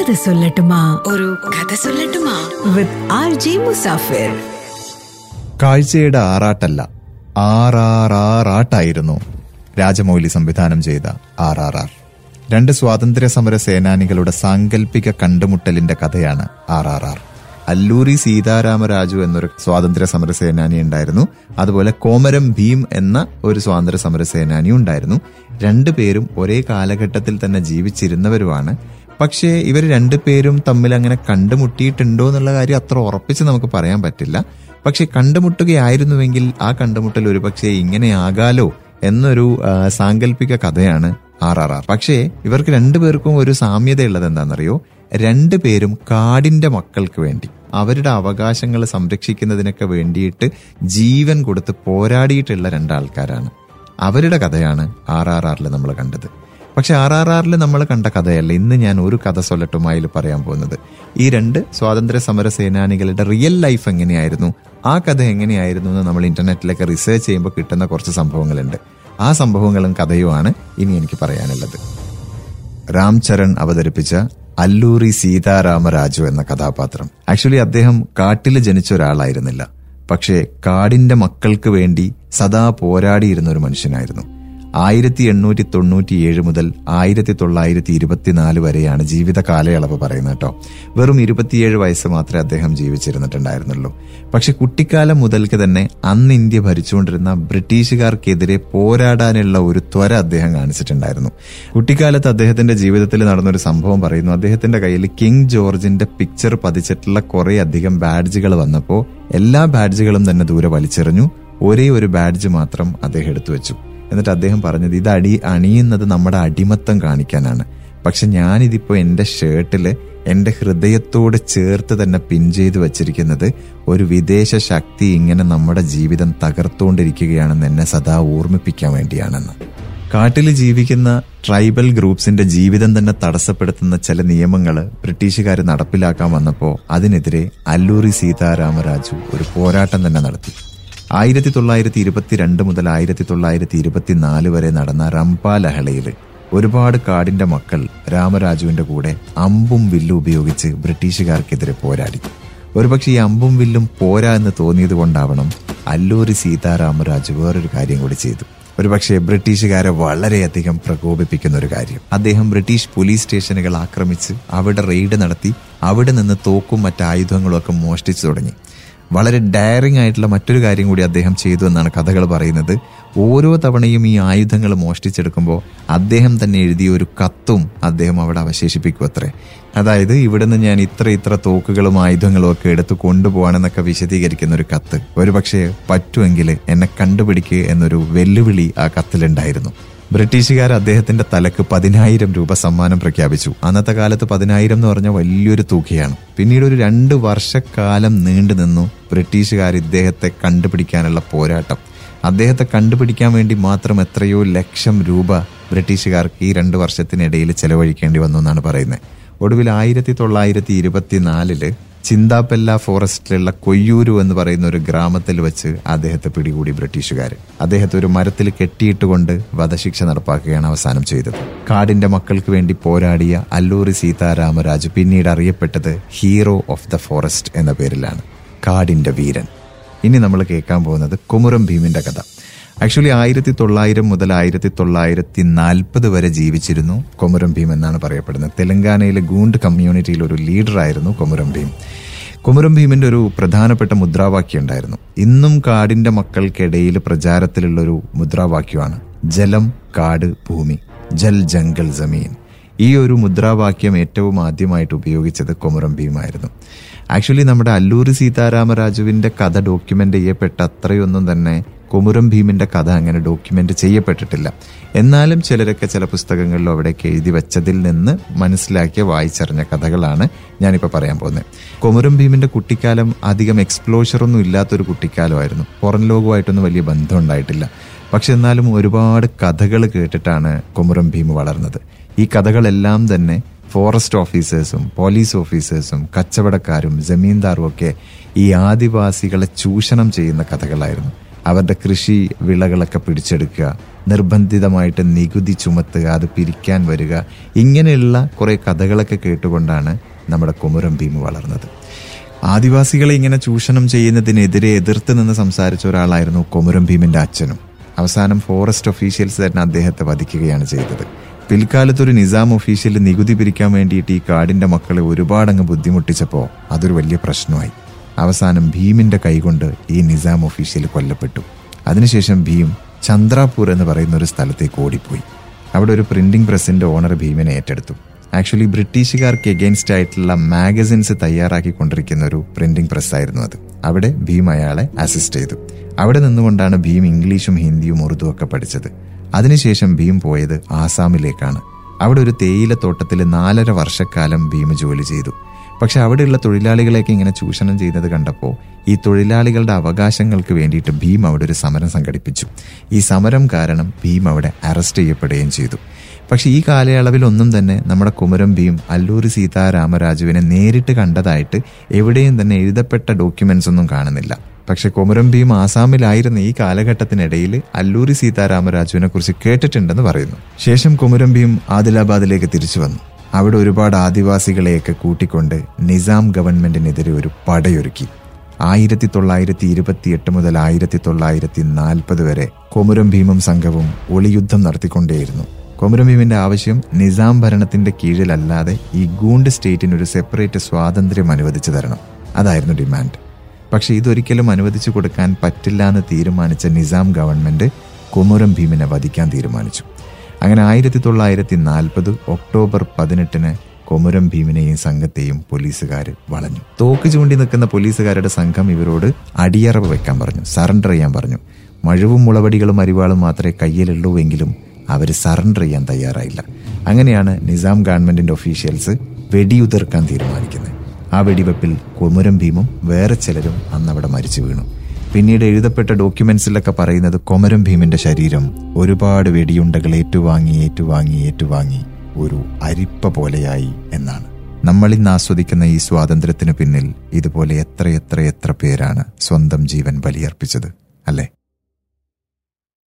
കഥ സൊല്ലട്ടുമാ. ഒരു കഥ സൊല്ലട്ടുമാ. വിത്ത് ആർ ജി മുസാഫിർ കാഴ്ചയുടെ ആറാട്ടല്ല ആട്ടായിരുന്നു രാജമൗലി സംവിധാനം ചെയ്ത ആർ ആർ ആർ രണ്ട് സ്വാതന്ത്ര്യ സമര സേനാനികളുടെ സാങ്കല്പിക കണ്ടുമുട്ടലിന്റെ കഥയാണ് R R R Alluri Sitaramaraju എന്നൊരു സ്വാതന്ത്ര്യ സമര സേനാനി ഉണ്ടായിരുന്നു. അതുപോലെ കോമരം ഭീം എന്ന ഒരു സ്വാതന്ത്ര്യ സമര സേനാനി ഉണ്ടായിരുന്നു രണ്ടുപേരും ഒരേ കാലഘട്ടത്തിൽ തന്നെ ജീവിച്ചിരുന്നവരുമാണ്. പക്ഷേ ഇവർ രണ്ടുപേരും തമ്മിൽ അങ്ങനെ കണ്ടുമുട്ടിയിട്ടുണ്ടോ എന്നുള്ള കാര്യം അത്ര ഉറപ്പിച്ച് നമുക്ക് പറയാൻ പറ്റില്ല. പക്ഷെ കണ്ടുമുട്ടുകയായിരുന്നുവെങ്കിൽ ആ കണ്ടുമുട്ടൽ ഒരു പക്ഷേ ഇങ്ങനെയാകാലോ എന്നൊരു സാങ്കല്പിക കഥയാണ് ആർ ആർ ആർ. പക്ഷേ ഇവർക്ക് രണ്ടുപേർക്കും ഒരു സാമ്യതയുള്ളത് എന്താണെന്നറിയോ? രണ്ടുപേരും കാടിന്റെ മക്കൾക്ക് വേണ്ടി അവരുടെ അവകാശങ്ങൾ സംരക്ഷിക്കുന്നതിനൊക്കെ വേണ്ടിയിട്ട് ജീവൻ കൊടുത്ത് പോരാടിയിട്ടുള്ള രണ്ടാൾക്കാരാണ്. അവരുടെ കഥയാണ് ആർ ആർ ആറിൽ നമ്മൾ കണ്ടത്. പക്ഷെ ആർ ആർ ആറിൽ നമ്മൾ കണ്ട കഥയല്ല. ഇന്ന് ഞാൻ ഒരു കഥ സൊല്ലട്ടുമായിൽ പറയാൻ പോകുന്നത്. ഈ രണ്ട് സ്വാതന്ത്ര്യ സമര സേനാനികളുടെ റിയൽ ലൈഫ് എങ്ങനെയായിരുന്നു? ആ കഥ എങ്ങനെയായിരുന്നു എന്ന് നമ്മൾ ഇന്റർനെറ്റിലൊക്കെ റിസർച്ച് ചെയ്യുമ്പോൾ കിട്ടുന്ന കുറച്ച് സംഭവങ്ങളുണ്ട്. ആ സംഭവങ്ങളും കഥയുമാണ് ഇനി എനിക്ക് പറയാനുള്ളത്. രാം ചരൺ അവതരിപ്പിച്ച അല്ലൂരി സീതാരാമരാജു എന്ന കഥാപാത്രം. ആക്ച്വലി അദ്ദേഹം കാട്ടിൽ ജനിച്ച ഒരാളായിരുന്നില്ല. പക്ഷേ കാടിന്റെ മക്കൾക്ക് വേണ്ടി സദാ പോരാടിയിരുന്ന ഒരു മനുഷ്യനായിരുന്നു. ആയിരത്തി എണ്ണൂറ്റി തൊണ്ണൂറ്റി ഏഴ് മുതൽ ആയിരത്തി തൊള്ളായിരത്തി ഇരുപത്തിനാല് വരെയാണ് ജീവിത കാലയളവ് പറയുന്നത് കേട്ടോ. വെറും ഇരുപത്തിയേഴ് വയസ്സ് മാത്രമേ അദ്ദേഹം ജീവിച്ചിരുന്നിട്ടുണ്ടായിരുന്നുള്ളൂ. പക്ഷെ കുട്ടിക്കാലം മുതൽക്ക് തന്നെ അന്ന് ഇന്ത്യ ഭരിച്ചുകൊണ്ടിരുന്ന ബ്രിട്ടീഷുകാർക്കെതിരെ പോരാടാനുള്ള ഒരു ത്വര അദ്ദേഹം കാണിച്ചിട്ടുണ്ടായിരുന്നു. കുട്ടിക്കാലത്ത് അദ്ദേഹത്തിന്റെ ജീവിതത്തിൽ നടന്നൊരു സംഭവം പറയുന്നു. അദ്ദേഹത്തിന്റെ കയ്യിൽ കിങ് ജോർജിന്റെ പിക്ചർ പതിച്ചിട്ടുള്ള കുറെ അധികം ബാഡ്ജുകൾ വന്നപ്പോൾ എല്ലാ ബാഡ്ജുകളും തന്നെ ദൂരെ വലിച്ചെറിഞ്ഞു. ഒരേ ഒരു ബാഡ്ജ് മാത്രം അദ്ദേഹം എടുത്തു വെച്ചു എന്നിട്ട് അദ്ദേഹം പറഞ്ഞത് ഇത് അടി അണിയുന്നത് നമ്മുടെ അടിമത്തം കാണിക്കാനാണ്. പക്ഷെ ഞാനിതിപ്പോ എന്റെ ഷർട്ടിൽ എന്റെ ഹൃദയത്തോട് ചേർത്ത് തന്നെ പിൻ ചെയ്ത് വച്ചിരിക്കുന്നത് ഒരു വിദേശ ശക്തി ഇങ്ങനെ നമ്മുടെ ജീവിതം തകർത്തുകൊണ്ടിരിക്കുകയാണെന്ന് എന്നെ സദാ ഓർമ്മിപ്പിക്കാൻ വേണ്ടിയാണെന്ന്. കാട്ടിൽ ജീവിക്കുന്ന ട്രൈബൽ ഗ്രൂപ്പ്സിന്റെ ജീവിതം തന്നെ തടസ്സപ്പെടുത്തുന്ന ചില നിയമങ്ങൾ ബ്രിട്ടീഷുകാർ നടപ്പിലാക്കാൻ വന്നപ്പോൾ അതിനെതിരെ അല്ലൂരി സീതാരാമരാജു ഒരു പോരാട്ടം തന്നെ നടത്തി. ആയിരത്തി തൊള്ളായിരത്തി ഇരുപത്തിരണ്ട് മുതൽ ആയിരത്തി തൊള്ളായിരത്തി ഇരുപത്തിനാല് വരെ നടന്ന റംപ ലഹളയിൽ ഒരുപാട് കാടിന്റെ മക്കൾ രാമരാജുവിന്റെ കൂടെ അമ്പും വില്ലും ഉപയോഗിച്ച് ബ്രിട്ടീഷുകാർക്കെതിരെ പോരാടി. ഒരുപക്ഷെ ഈ അമ്പും വില്ലും പോരാ എന്ന് തോന്നിയത് കൊണ്ടാവണം അല്ലൂരി സീതാരാമരാജു വേറൊരു കാര്യം കൂടി ചെയ്തു. ഒരുപക്ഷെ ബ്രിട്ടീഷുകാരെ വളരെയധികം പ്രകോപിപ്പിക്കുന്ന ഒരു കാര്യം. അദ്ദേഹം ബ്രിട്ടീഷ് പോലീസ് സ്റ്റേഷനുകൾ ആക്രമിച്ച് അവിടെ റെയ്ഡ് നടത്തി അവിടെ നിന്ന് തോക്കും മറ്റായുധങ്ങളും ഒക്കെ മോഷ്ടിച്ചു തുടങ്ങി. വളരെ ഡയറിംഗ് ആയിട്ടുള്ള മറ്റൊരു കാര്യം കൂടി അദ്ദേഹം ചെയ്തു എന്നാണ് കഥകൾ പറയുന്നത്. ഓരോ തവണയും ഈ ആയുധങ്ങൾ മോഷ്ടിച്ചെടുക്കുമ്പോൾ അദ്ദേഹം തന്നെ എഴുതിയ ഒരു കത്തും അദ്ദേഹം അവിടെ അവശേഷിപ്പിക്കും അത്രേ. അതായത് ഇവിടുന്ന് ഞാൻ ഇത്ര ഇത്ര തോക്കുകളും ആയുധങ്ങളും ഒക്കെ എടുത്ത് കൊണ്ടുപോകാനെന്നൊക്കെ വിശദീകരിക്കുന്ന ഒരു കത്ത്. ഒരുപക്ഷെ പറ്റുമെങ്കിൽ എന്നെ കണ്ടുപിടിക്കുക എന്നൊരു വെല്ലുവിളി ആ കത്തിലുണ്ടായിരുന്നു. ബ്രിട്ടീഷുകാർ അദ്ദേഹത്തിന്റെ തലക്ക് പതിനായിരം രൂപ സമ്മാനം പ്രഖ്യാപിച്ചു. അന്നത്തെ കാലത്ത് പതിനായിരം എന്ന് പറഞ്ഞ വലിയൊരു തുകയാണ്. പിന്നീട് ഒരു രണ്ട് വർഷക്കാലം നീണ്ടു നിന്നു ബ്രിട്ടീഷുകാർ ഇദ്ദേഹത്തെ കണ്ടുപിടിക്കാനുള്ള പോരാട്ടം. അദ്ദേഹത്തെ കണ്ടുപിടിക്കാൻ വേണ്ടി മാത്രം എത്രയോ ലക്ഷം രൂപ ബ്രിട്ടീഷുകാർക്ക് ഈ രണ്ട് വർഷത്തിനിടയിൽ ചെലവഴിക്കേണ്ടി വന്നു എന്നാണ് പറയുന്നത്. ഒടുവിൽ ആയിരത്തി തൊള്ളായിരത്തി ഇരുപത്തിനാലിൽ ചിന്താപ്പെല്ല ഫോറസ്റ്റിലുള്ള കൊയ്യൂരു എന്ന് പറയുന്ന ഒരു ഗ്രാമത്തിൽ വെച്ച് അദ്ദേഹത്തെ പിടികൂടി ബ്രിട്ടീഷുകാർ അദ്ദേഹത്തെ ഒരു മരത്തിൽ കെട്ടിയിട്ടുകൊണ്ട് വധശിക്ഷ നടപ്പാക്കുകയാണ് അവസാനം ചെയ്തത്. കാടിന്റെ മക്കൾക്ക് വേണ്ടി പോരാടിയ അല്ലൂരി സീതാരാമരാജു പിന്നീട് അറിയപ്പെട്ടത് ഹീറോ ഓഫ് ദ ഫോറസ്റ്റ് എന്ന പേരിലാണ് കാടിന്റെ വീരൻ. ഇനി നമ്മൾ കേൾക്കാൻ പോകുന്നത് കുമുറം ഭീമിന്റെ കഥ. ആക്ച്വലി ആയിരത്തി തൊള്ളായിരം മുതൽ ആയിരത്തി തൊള്ളായിരത്തി നാൽപ്പത് വരെ ജീവിച്ചിരുന്നു കൊമുരം ഭീം എന്നാണ് പറയപ്പെടുന്നത്. തെലങ്കാനയിലെ ഗൂണ്ട് കമ്മ്യൂണിറ്റിയിൽ ഒരു ലീഡറായിരുന്നു കൊമുരം ഭീം. കുമരം ഭീമിന്റെ ഒരു പ്രധാനപ്പെട്ട മുദ്രാവാക്യം ഉണ്ടായിരുന്നു. ഇന്നും കാടിന്റെ മക്കൾക്കിടയിൽ പ്രചാരത്തിലുള്ള ഒരു മുദ്രാവാക്യമാണ്. ജലം കാട് ഭൂമി ജൽ ജംഗൽ ജമീൻ. ഈ ഒരു മുദ്രാവാക്യം ഏറ്റവും ആദ്യമായിട്ട് ഉപയോഗിച്ചത് കൊമുരം ഭീമായിരുന്നു ആക്ച്വലി നമ്മുടെ അല്ലൂർ സീതാരാമരാജുവിന്റെ കഥ ഡോക്യുമെന്റ് ചെയ്യപ്പെട്ട അത്രയൊന്നും തന്നെ കുമുരം ഭീമിന്റെ കഥ അങ്ങനെ ഡോക്യുമെന്റ് ചെയ്യപ്പെട്ടിട്ടില്ല. എന്നാലും ചിലരൊക്കെ ചില പുസ്തകങ്ങളിലും അവിടേക്ക് എഴുതി വെച്ചതിൽ നിന്ന് മനസ്സിലാക്കിയ വായിച്ചറിഞ്ഞ കഥകളാണ് ഞാനിപ്പോൾ പറയാൻ പോകുന്നത്. കുമുരം ഭീമിന്റെ കുട്ടിക്കാലം അധികം എക്സ്പ്ലോഷർ ഒന്നും ഇല്ലാത്തൊരു കുട്ടിക്കാലമായിരുന്നു. പുറം ലോകമായിട്ടൊന്നും വലിയ ബന്ധം ഉണ്ടായിട്ടില്ല പക്ഷെ എന്നാലും ഒരുപാട് കഥകൾ കേട്ടിട്ടാണ് കുമുരം ഭീം വളർന്നത്. ഈ കഥകളെല്ലാം തന്നെ ഫോറസ്റ്റ് ഓഫീസേഴ്സും പോലീസ് ഓഫീസേഴ്സും കച്ചവടക്കാരും ജമീന്ദാറും ഒക്കെ ഈ ആദിവാസികളെ ചൂഷണം ചെയ്യുന്ന കഥകളായിരുന്നു. അവരുടെ കൃഷി വിളകളൊക്കെ പിടിച്ചെടുക്കുക നിർബന്ധിതമായിട്ട് നികുതി ചുമത്തുക അത് പിരിക്കാൻ വരിക ഇങ്ങനെയുള്ള കുറേ കഥകളൊക്കെ കേട്ടുകൊണ്ടാണ് നമ്മുടെ കുമരം ഭീം വളർന്നത്. ആദിവാസികളെ ഇങ്ങനെ ചൂഷണം ചെയ്യുന്നതിനെതിരെ എതിർത്ത് നിന്ന് സംസാരിച്ച ഒരാളായിരുന്നു കുമരം ഭീമിന്റെ അച്ഛനും. അവസാനം ഫോറസ്റ്റ് ഒഫീഷ്യൽസ് തന്നെ അദ്ദേഹത്തെ വധിക്കുകയാണ് ചെയ്തത്. പിൽക്കാലത്ത് ഒരു നിസാം ഒഫീഷ്യൽ നികുതി പിരിക്കാൻ വേണ്ടിയിട്ട് ഈ കാടിന്റെ മക്കളെ ഒരുപാടങ്ങ് ബുദ്ധിമുട്ടിച്ചപ്പോൾ അതൊരു വലിയ പ്രശ്നമായി. അവസാനം ഭീമിന്റെ കൈകൊണ്ട് ഈ നിസാം ഒഫീഷ്യൽ കൊല്ലപ്പെട്ടു. അതിനുശേഷം ഭീം ചന്ദ്രാപൂർ എന്ന് പറയുന്ന ഒരു സ്ഥലത്തേക്ക് ഓടിപ്പോയി. അവിടെ ഒരു പ്രിന്റിംഗ് പ്രസിന്റെ ഓണർ ഭീമിനെ ഏറ്റെടുത്തു. ആക്ച്വലി ബ്രിട്ടീഷുകാർക്ക് എഗെയിൻസ്റ്റ് ആയിട്ടുള്ള മാഗസിൻസ് തയ്യാറാക്കി കൊണ്ടിരിക്കുന്ന ഒരു പ്രിന്റിംഗ് പ്രസ്സായിരുന്നു അത്. അവിടെ ഭീം അയാളെ അസിസ്റ്റ് ചെയ്തു. അവിടെ നിന്നുകൊണ്ടാണ് ഭീം ഇംഗ്ലീഷും ഹിന്ദിയും ഉറുദു ഒക്കെ പഠിച്ചത്. അതിനുശേഷം ഭീം പോയത് ആസാമിലേക്കാണ്. അവിടെ ഒരു തേയിലത്തോട്ടത്തിൽ നാലര വർഷക്കാലം ഭീം ജോലി ചെയ്തു. പക്ഷെ അവിടെയുള്ള തൊഴിലാളികളെയൊക്കെ ഇങ്ങനെ ചൂഷണം ചെയ്യുന്നത് കണ്ടപ്പോൾ ഈ തൊഴിലാളികളുടെ അവകാശങ്ങൾക്ക് വേണ്ടിയിട്ട് ഭീം അവിടെ ഒരു സമരം സംഘടിപ്പിച്ചു. ഈ സമരം കാരണം ഭീം അവിടെ അറസ്റ്റ് ചെയ്യപ്പെടുകയും ചെയ്തു. പക്ഷേ ഈ കാലയളവിൽ ഒന്നും തന്നെ നമ്മുടെ കുമരം ഭീം അല്ലൂരി സീതാരാമരാജുവിനെ നേരിട്ട് കണ്ടതായിട്ട് എവിടെയും തന്നെ എഴുതപ്പെട്ട ഡോക്യുമെന്റ്സ് ഒന്നും കാണുന്നില്ല. പക്ഷെ കുമരം ഭീം ആസാമിലായിരുന്ന ഈ കാലഘട്ടത്തിനിടയിൽ അല്ലൂരി സീതാരാമരാജുവിനെ കുറിച്ച് കേട്ടിട്ടുണ്ടെന്ന് പറയുന്നു. ശേഷം കുമരം ഭീം ആദിലാബാദിലേക്ക് തിരിച്ചു വന്നു. അവിടെ ഒരുപാട് ആദിവാസികളെയൊക്കെ കൂട്ടിക്കൊണ്ട് നിസാം ഗവൺമെന്റിനെതിരെ ഒരു പടയൊരുക്കി. ആയിരത്തി തൊള്ളായിരത്തി ഇരുപത്തിയെട്ട് മുതൽ ആയിരത്തി തൊള്ളായിരത്തി നാൽപ്പത് വരെ കൊമുരം ഭീമം സംഘവും ഒളിയുദ്ധം നടത്തിക്കൊണ്ടേയിരുന്നു. കൊമുരം ഭീമിന്റെ ആവശ്യം നിസാം ഭരണത്തിന്റെ കീഴിലല്ലാതെ ഈ ഗൂണ്ട് സ്റ്റേറ്റിന് ഒരു സെപ്പറേറ്റ് സ്വാതന്ത്ര്യം അനുവദിച്ചു തരണം. അതായിരുന്നു ഡിമാൻഡ്. പക്ഷേ ഇതൊരിക്കലും അനുവദിച്ചു കൊടുക്കാൻ പറ്റില്ല എന്ന് തീരുമാനിച്ച നിസാം ഗവൺമെന്റ് കൊമുരം ഭീമിനെ വധിക്കാൻ തീരുമാനിച്ചു. അങ്ങനെ ആയിരത്തി തൊള്ളായിരത്തി നാൽപ്പത് ഒക്ടോബർ പതിനെട്ടിന് കൊമുരം ഭീമിനെയും സംഘത്തെയും പോലീസുകാർ വളഞ്ഞു. തോക്ക് ചൂണ്ടി നിൽക്കുന്ന പോലീസുകാരുടെ സംഘം ഇവരോട് അടിയറവ് വെക്കാൻ പറഞ്ഞു. സറണ്ടർ ചെയ്യാൻ പറഞ്ഞു. മഴവും മുളവടികളും അരിവാളും മാത്രമേ കയ്യിലുള്ളൂ എങ്കിലും അവർ സറണ്ടർ ചെയ്യാൻ തയ്യാറായില്ല. അങ്ങനെയാണ് നിസാം ഗവൺമെന്റിന്റെ ഒഫീഷ്യൽസ് വെടിയുതിർക്കാൻ തീരുമാനിക്കുന്നത്. ആ വെടിവെപ്പിൽ കൊമുരം ഭീമും വേറെ ചിലരും അന്നവിടെ മരിച്ചു വീണു. പിന്നീട് എഴുതപ്പെട്ട ഡോക്യുമെന്റ്സിലൊക്കെ പറയുന്നത് കൊമരം ഭീമിന്റെ ശരീരം. ഒരുപാട് വെടിയുണ്ടകൾ ഏറ്റുവാങ്ങി ഏറ്റുവാങ്ങി ഏറ്റുവാങ്ങി. ഒരു അരിപ്പ പോലെയായി എന്നാണ്. നമ്മൾ ഇന്ന് ആസ്വദിക്കുന്ന ഈ സ്വാതന്ത്ര്യത്തിന് പിന്നിൽ ഇതുപോലെ എത്ര എത്ര എത്ര പേരാണ് സ്വന്തം ജീവൻ ബലിയർപ്പിച്ചത് അല്ലേ?